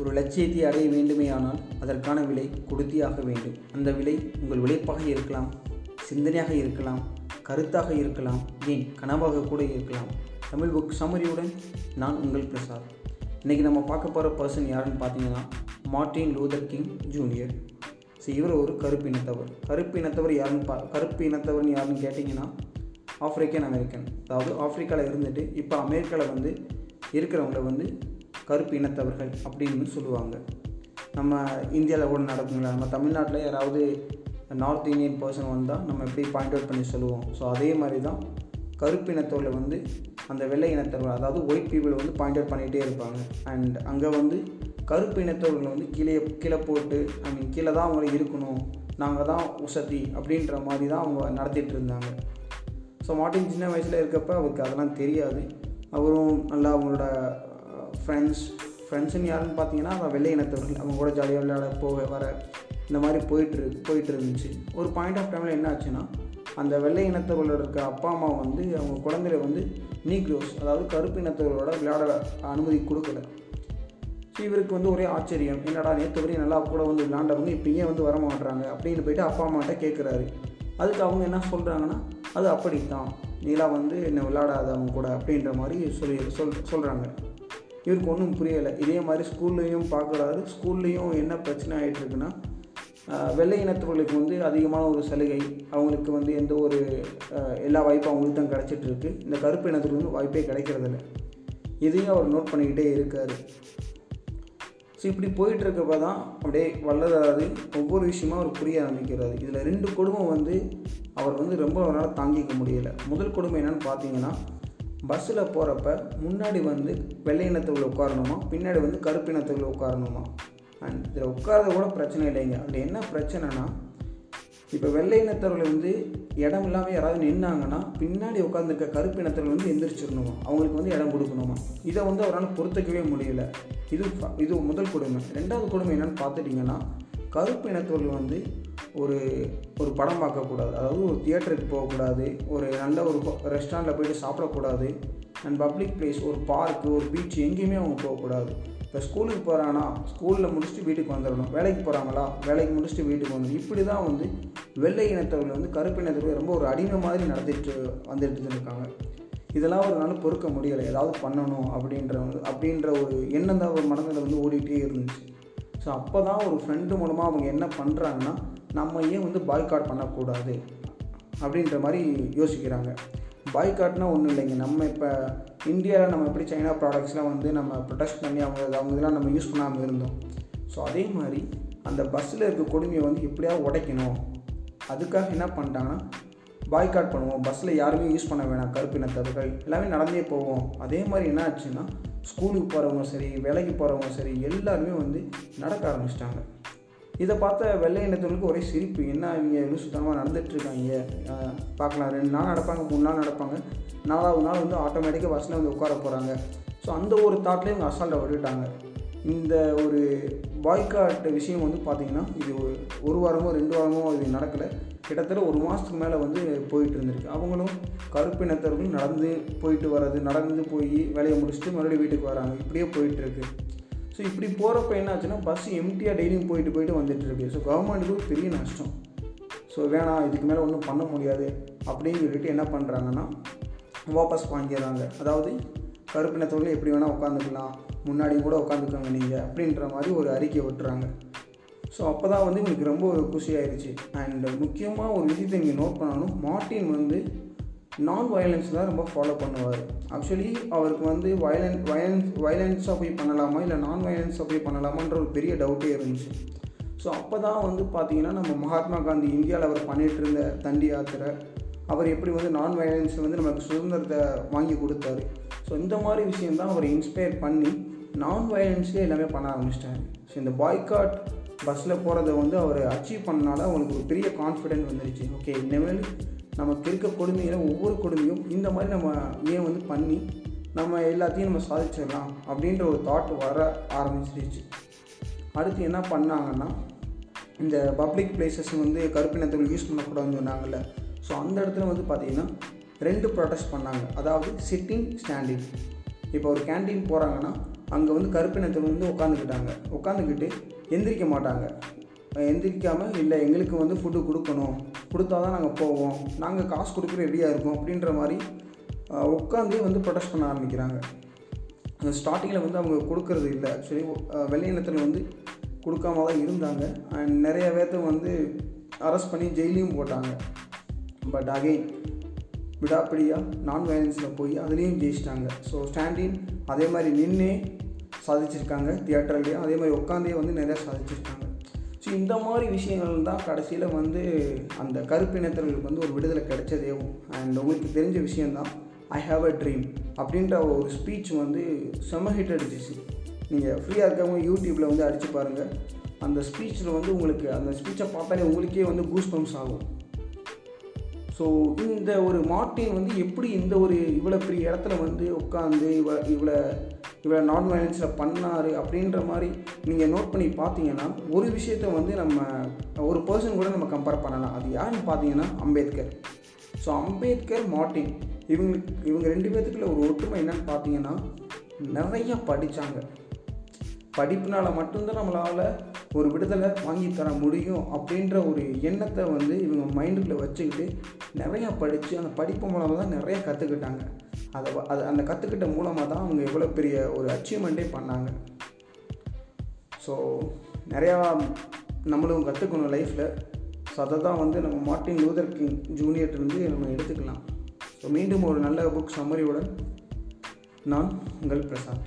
ஒரு லட்சியத்தை அடைய வேண்டுமேயானால் அதற்கான விலை கொடுத்தியாக வேண்டும். அந்த விலை உங்கள் உழைப்பாக இருக்கலாம் சிந்தனையாக இருக்கலாம் கருத்தாக இருக்கலாம் ஏன் கனவாக கூட இருக்கலாம். தமிழ் புக் சமரியுடன் நான் உங்கள் பிரசாத் இன்றைக்கி நம்ம பார்க்க போகிற பர்சன் யாருன்னு பார்த்தீங்கன்னா Martin Luther King Junior. So இவர் ஒரு கருப்பு இனத்தவர். கருப்பு இனத்தவர் யாருன்னு பா கருப்பு இனத்தவர்னு யாருன்னு கேட்டிங்கன்னா ஆஃப்ரிக்கன் அமெரிக்கன். அதாவது ஆஃப்ரிக்காவில் இருந்துட்டு இப்போ அமெரிக்காவில் வந்து இருக்கிறவங்கள வந்து கருப்பு இனத்தவர்கள் அப்படின்னு சொல்லுவாங்க. நம்ம இந்தியாவில் கூட நடக்குங்களா நம்ம தமிழ்நாட்டில் யாராவது நார்த் இந்தியன் பர்சன் வந்தால் நம்ம எப்படி பாயிண்ட் அவுட் பண்ணி சொல்லுவோம்? ஸோ அதே மாதிரி தான் கருப்பு இனத்தவர்களை வந்து அந்த வெள்ளை இனத்தவர்கள் அதாவது ஒயிட் பீப்புள் வந்து பாயிண்ட் அவுட் பண்ணிகிட்டே இருப்பாங்க. அண்ட் அங்கே வந்து கருப்பு இனத்தவர்களை வந்து கீழே கீழே போட்டு ஐ மீன் கீழே தான் அவங்கள இருக்கணும் நாங்கள் தான் உசதி அப்படின்ற மாதிரி தான் அவங்க நடத்திட்டு இருந்தாங்க. ஸோ மார்ட்டின் சின்ன வயசில் இருக்கப்போ அவருக்கு அதெல்லாம் தெரியாது. அவரும் நல்லா அவங்களோட ஃப்ரெண்ட்ஸ் ஃப்ரெண்ட்ஸுன்னு யாருன்னு பார்த்தீங்கன்னா அவன் வெள்ளை இனத்தவர்கள் அவங்க கூட ஜாலியாக விளையாட போக வர இந்த மாதிரி போயிட்டு போயிட்டு இருந்துச்சு. ஒரு பாயிண்ட் ஆஃப் டைமில் என்ன ஆச்சுன்னா அந்த வெள்ளை இனத்தவர்களோட இருக்க அப்பா அம்மா வந்து அவங்க குழந்தைய வந்து நீக்ரோஸ் அதாவது கருப்பு இனத்தவர்களோட விளையாட அனுமதி கொடுக்கல. ஸோ இவருக்கு வந்து ஒரே ஆச்சரியம். என்னடா நேற்று வரையும் நல்லா கூட வந்து விளையாண்டவங்க இப்போ ஏன் வந்து வர மாட்டுறாங்க அப்படின்னு போயிட்டு அப்பா அம்மாட்ட கேட்குறாரு அதுக்கு அவங்க என்ன சொல்கிறாங்கன்னா அது அப்படித்தான். நீலாம் வந்து என்னை விளையாடாத அவங்க கூட அப்படின்ற மாதிரி சொல்லி சொல் சொல்கிறாங்க இவருக்கு ஒன்றும் புரியலை. இதே மாதிரி ஸ்கூல்லையும் பார்க்குறாரு ஸ்கூல்லையும் என்ன பிரச்சனை ஆகிட்டு இருக்குன்னா வெள்ளை இனத்தவர்களுக்கு வந்து அதிகமான ஒரு சலுகை. அவங்களுக்கு வந்து எந்த ஒரு எல்லா வாய்ப்பும் அவங்களுக்கு தான் கிடச்சிட்ருக்கு இந்த கருப்பு இனத்துக்கு வந்து வாய்ப்பே கிடைக்கிறதில்ல. இதையும் அவர் நோட் பண்ணிக்கிட்டே இருக்கார். ஸோ இப்படி போயிட்டுருக்கப்ப தான் அப்படியே வளராது ஒவ்வொரு விஷயமும் அவர் புரிய ஆரம்பிக்கிறாரு. இதில் ரெண்டு குடும்பம் வந்து அவர் வந்து ரொம்ப அவரால் தாங்கிக்க முடியலை. முதல் குடும்பம் என்னென்னு பார்த்தீங்கன்னா பஸ்ஸில் போகிறப்ப முன்னாடி வந்து வெள்ளை இனத்தவர்கள் உட்காரணுமா? பின்னாடி வந்து கருப்பு இனத்தவர்கள் உட்காரணுமா? அண்ட் இதில் உட்காரத கூட பிரச்சனை இல்லைங்க. அதில் என்ன பிரச்சனைனா இப்போ வெள்ளை இனத்தவர்கள் வந்து இடம் இல்லாமல் யாராவது நின்னாங்கன்னா பின்னாடி உட்காந்துருக்க கருப்பு இனத்தவர்கள் வந்து எந்திரிச்சிடணுமா? அவங்களுக்கு வந்து இடம் கொடுக்கணுமா? இதை வந்து அவரால் பொறுத்துக்கவே முடியல. இது இது முதல் கொடுமை. ரெண்டாவது கொடுமை என்னென்னு பார்த்துட்டிங்கன்னா கருப்பு இனத்தவர்கள் வந்து ஒரு ஒரு படம் பார்க்கக்கூடாது. அதாவது ஒரு தியேட்டருக்கு போகக்கூடாது. ஒரு நல்ல ஒரு ரெஸ்டாரண்ட்டில் போயிட்டு சாப்பிடக்கூடாது. அண்ட் பப்ளிக் பிளேஸ் ஒரு பார்க்கு ஒரு பீச் எங்கேயுமே அவங்க போகக்கூடாது. இப்போ ஸ்கூலுக்கு போகிறாங்கன்னா ஸ்கூலில் முடிச்சுட்டு வீட்டுக்கு வந்துடணும். வேலைக்கு போகிறாங்களா வேலைக்கு முடிச்சுட்டு வீட்டுக்கு வந்துடணும். இப்படி தான் வந்து வெள்ளை இனத்தவர்கள் வந்து கருப்பு இனத்தவர்கள் ரொம்ப ஒரு அடிமை மாதிரி நடத்திட்டு வந்துட்டு இருக்காங்க. இதெல்லாம் ஒரு நாள் பொறுக்க முடியலை. ஏதாவது பண்ணணும் அப்படின்ற அப்படின்ற ஒரு எண்ணம் தான் ஒரு மனதில் வந்து ஓடிக்கிட்டே இருந்துச்சு. ஸோ அப்போ தான் ஒரு ஃப்ரெண்டு மூலமாக அவங்க என்ன பண்ணுறாங்கன்னா நம்ம ஏன் வந்து பாய்காட் பண்ணக்கூடாது? அப்படின்ற மாதிரி யோசிக்கிறாங்க. பாய்காட்னா ஒன்றும் இல்லைங்க. நம்ம இப்போ இந்தியாவில் நம்ம எப்படி சைனா ப்ராடக்ட்ஸ்லாம் வந்து நம்ம ப்ரொடெக்ட் பண்ணி அவங்க அவங்க இதெல்லாம் நம்ம யூஸ் பண்ணாமல் இருந்தோம். ஸோ அதே மாதிரி அந்த பஸ்ஸில் இருக்க கொடுமையை வந்து எப்படியாவது உடைக்கணும்? அதுக்காக என்ன பண்ணிட்டாங்கன்னா பாய்காட் பண்ணுவோம். பஸ்ஸில் யாருமே யூஸ் பண்ண வேணாம். கருப்பினத்தவர்கள். எல்லாமே நடந்தே போவோம். அதே மாதிரி என்ன ஆச்சுன்னா ஸ்கூலுக்கு போகிறவங்க சரி வேலைக்கு போகிறவங்க சரி எல்லாருமே வந்து நடக்க ஆரம்பிச்சிட்டாங்க. இதை பார்த்த வெள்ளை இனத்தவர்களுக்கு ஒரே சிரிப்பு. என்ன இவங்க லூசுத்தனமாக நடந்துகிட்ருக்காங்க பார்க்கலாம். ரெண்டு நாள் நடப்பாங்க மூணு நாள் நடப்பாங்க. நாலாவது நாள் வந்து ஆட்டோமேட்டிக்காக பஸ்ஸில் வந்து உட்கார போகிறாங்க ஸோ அந்த ஒரு தாட்லேயே இவங்க அசால்ட்டை விட்டுட்டாங்க. இந்த ஒரு பாய்காட் விஷயம் வந்து பார்த்திங்கன்னா இது ஒரு வாரமோ ரெண்டு வாரமோ இது நடக்கலை. கிட்டத்தட்ட ஒரு மாதத்துக்கு மேலே வந்து போயிட்டு இருந்திருக்கு. அவங்களும் கருப்பினத்தவர்களும் நடந்து போயிட்டு வர்றது நடந்து போய் வேலையை முடிச்சுட்டு மறுபடியும் வீட்டுக்கு வராங்க. இப்படியே போயிட்டுருக்கு ஸோ இப்படி போகிறப்ப என்ன ஆச்சுன்னா பஸ் எம்டியாக டெய்லியும் போயிட்டு போயிட்டு வந்துட்டுருக்கு ஸோ கவர்மெண்ட்டுக்கு பெரிய நஷ்டம். ஸோ வேணாம் இதுக்கு மேலே ஒன்றும் பண்ண முடியாது அப்படின்னு சொல்லிட்டு என்ன பண்ணுறாங்கன்னா வாபஸ் வாங்கிடுறாங்க. அதாவது கருப்பினத்தோடு எப்படி வேணால் உட்காந்துக்கலாம் முன்னாடி கூட உட்காந்துக்கோங்க நீங்கள் அப்படின்ற மாதிரி ஒரு அறிக்கை விட்டுறாங்க. ஸோ அப்போ தான் வந்து எனக்கு ரொம்ப ஒரு குஷியாயிருச்சு அண்ட் முக்கியமாக ஒரு விஷயத்தை இங்கே நோட் பண்ணணும். மார்ட்டின் வந்து நான் வயலன்ஸ் தான் ரொம்ப ஃபாலோ பண்ணுவார். ஆக்சுவலி அவருக்கு வந்து வயலன் வயலன்ஸ் வயலன்ஸாக போய் பண்ணலாமா? இல்லை நான் வயலன்ஸாக போய் பண்ணலாமான்ற ஒரு பெரிய டவுட்டே இருந்துச்சு. ஸோ அப்போ தான் வந்து பார்த்தீங்கன்னா நம்ம மகாத்மா காந்தி இந்தியாவில் அவர் பண்ணிகிட்டு இருந்த தண்டி யாத்திரை அவர் எப்படி வந்து நான் வயலன்ஸ் வந்து நமக்கு சுதந்திரத்தை வாங்கி கொடுத்தாரு. ஸோ இந்த மாதிரி விஷயந்தான் அவரை இன்ஸ்பயர் பண்ணி நான் வயலன்ஸ்லேயே எல்லாமே பண்ண ஆரம்பிச்சிட்டாங்க ஸோ இந்த பாய்காட் பஸ்ஸில் போகிறத வந்து அவர் அச்சீவ் பண்ணனால அவங்களுக்கு ஒரு பெரிய கான்ஃபிடென்ட் வந்துருச்சு. ஓகே இனிமேல் நமக்கு இருக்க கொடுமையில் ஒவ்வொரு கொடுமையும் இந்த மாதிரி நம்ம ஏன் வந்து பண்ணி நம்ம எல்லாத்தையும் நம்ம சாதிச்சிடலாம் அப்படின்ற ஒரு தாட் வர ஆரம்பிச்சிருச்சு. அடுத்து என்ன பண்ணாங்கன்னா இந்த பப்ளிக் பிளேசஸ் வந்து கருப்பினத்தவர்கள் யூஸ் பண்ணக்கூடாதுன்னு சொன்னாங்கல்ல. ஸோ அந்த இடத்துல வந்து பார்த்திங்கன்னா ரெண்டு ப்ரொடெஸ்ட் பண்ணாங்க. அதாவது சிட்டிங் ஸ்டாண்டிங் இப்போ ஒரு கேண்டீன் போகிறாங்கன்னா அங்கே வந்து கருப்பினத்தில் வந்து உட்காந்துக்கிட்டாங்க உட்காந்துக்கிட்டு எந்திரிக்க மாட்டாங்க. எந்திரிக்காமல் இல்லை எங்களுக்கு வந்து ஃபுட்டு கொடுக்கணும் கொடுத்தா தான் நாங்கள் போவோம் நாங்கள் காசு கொடுக்குற ரெடியாக இருக்கோம் அப்படின்ற மாதிரி உட்காந்தே வந்து ப்ரொடெஸ்ட் பண்ண ஆரம்பிக்கிறாங்க. ஸ்டார்டிங்கில் வந்து அவங்க கொடுக்கறது இல்லை. ஆக்சுவலி வெள்ளை இனத்தில் வந்து கொடுக்காம தான் இருந்தாங்க. அண்ட் நிறைய பேர்த்த வந்து அரெஸ்ட் பண்ணி ஜெயிலையும் போட்டாங்க. பட் அகெயின் விடாப்பிடியாக நான் வயலன்ஸில் போய் அதுலேயும் ஜெயிச்சிட்டாங்க. ஸோ ஸ்டாண்டின் அதே மாதிரி நின்று சாதிச்சிருக்காங்க தியேட்டர்லேயும் அதே மாதிரி உட்காந்தே வந்து நிறையா சாதிச்சிருக்காங்க. இந்த மாதிரி விஷயங்கள் தான் கடைசியில் வந்து அந்த கருப்பினத்தர்களுக்கு வந்து ஒரு விடுதலை கிடைச்சதேவும் அண்ட் உங்களுக்கு தெரிஞ்ச விஷயந்தான் ஐ ஹாவ் அ ட்ரீம் அப்படின்ற ஒரு ஸ்பீச் வந்து செம ஹிட் அடிச்சிச்சு. நீங்கள் ஃப்ரீயாக இருக்கவங்க யூடியூப்பில் வந்து அடித்து பாருங்கள் அந்த ஸ்பீச்சில் வந்து உங்களுக்கு அந்த ஸ்பீச்சை பார்த்தாலே உங்களுக்கே வந்து கூஸ் பம்ப்ஸ் ஆகும். ஸோ இந்த ஒரு மார்ட்டின் வந்து எப்படி இந்த ஒரு இவ்வளோ பெரிய இடத்துல வந்து உட்காந்து இவ்வளோ இவ்வளோ இவ்வளோ நான் வயலன்ஸில் பண்ணார் அப்படின்ற மாதிரி நீங்கள் நோட் பண்ணி பார்த்தீங்கன்னா ஒரு விஷயத்த வந்து நம்ம ஒரு பர்சன் கூட நம்ம கம்பேர் பண்ணலாம். அது யாருன்னு பார்த்தீங்கன்னா அம்பேத்கர். So Ambedkar Martin. இவங்களுக்கு இவங்க ரெண்டு பேர்த்துக்குள்ள ஒரு ஒற்றுமை என்னன்னு பார்த்தீங்கன்னா நிறையா படித்தாங்க படிப்புனால மட்டும்தான் நம்மளால் ஒரு விடுதலை வாங்கி தர முடியும் அப்படின்ற ஒரு எண்ணத்தை வந்து இவங்க மைண்டுக்குள்ளே வச்சுக்கிட்டு நிறையா படித்து அந்த படிப்பு மூலமாக தான் நிறையா கற்றுக்கிட்டாங்க அதை அது அந்த கற்றுக்கிட்ட மூலமாக தான் அவங்க எவ்வளோ பெரிய ஒரு அச்சீவ்மெண்ட்டே பண்ணாங்க. ஸோ நிறையா நம்மளும் கற்றுக்கணும் லைஃப்பில் ஸோ அதை தான் வந்து நம்ம மார்ட்டின் லூதர் கிங் ஜூனியர்லேருந்து நம்ம எடுத்துக்கலாம். ஸோ மீண்டும் ஒரு நல்ல புக் சம்மரியுடன் நான் உங்கள் பிரசாத்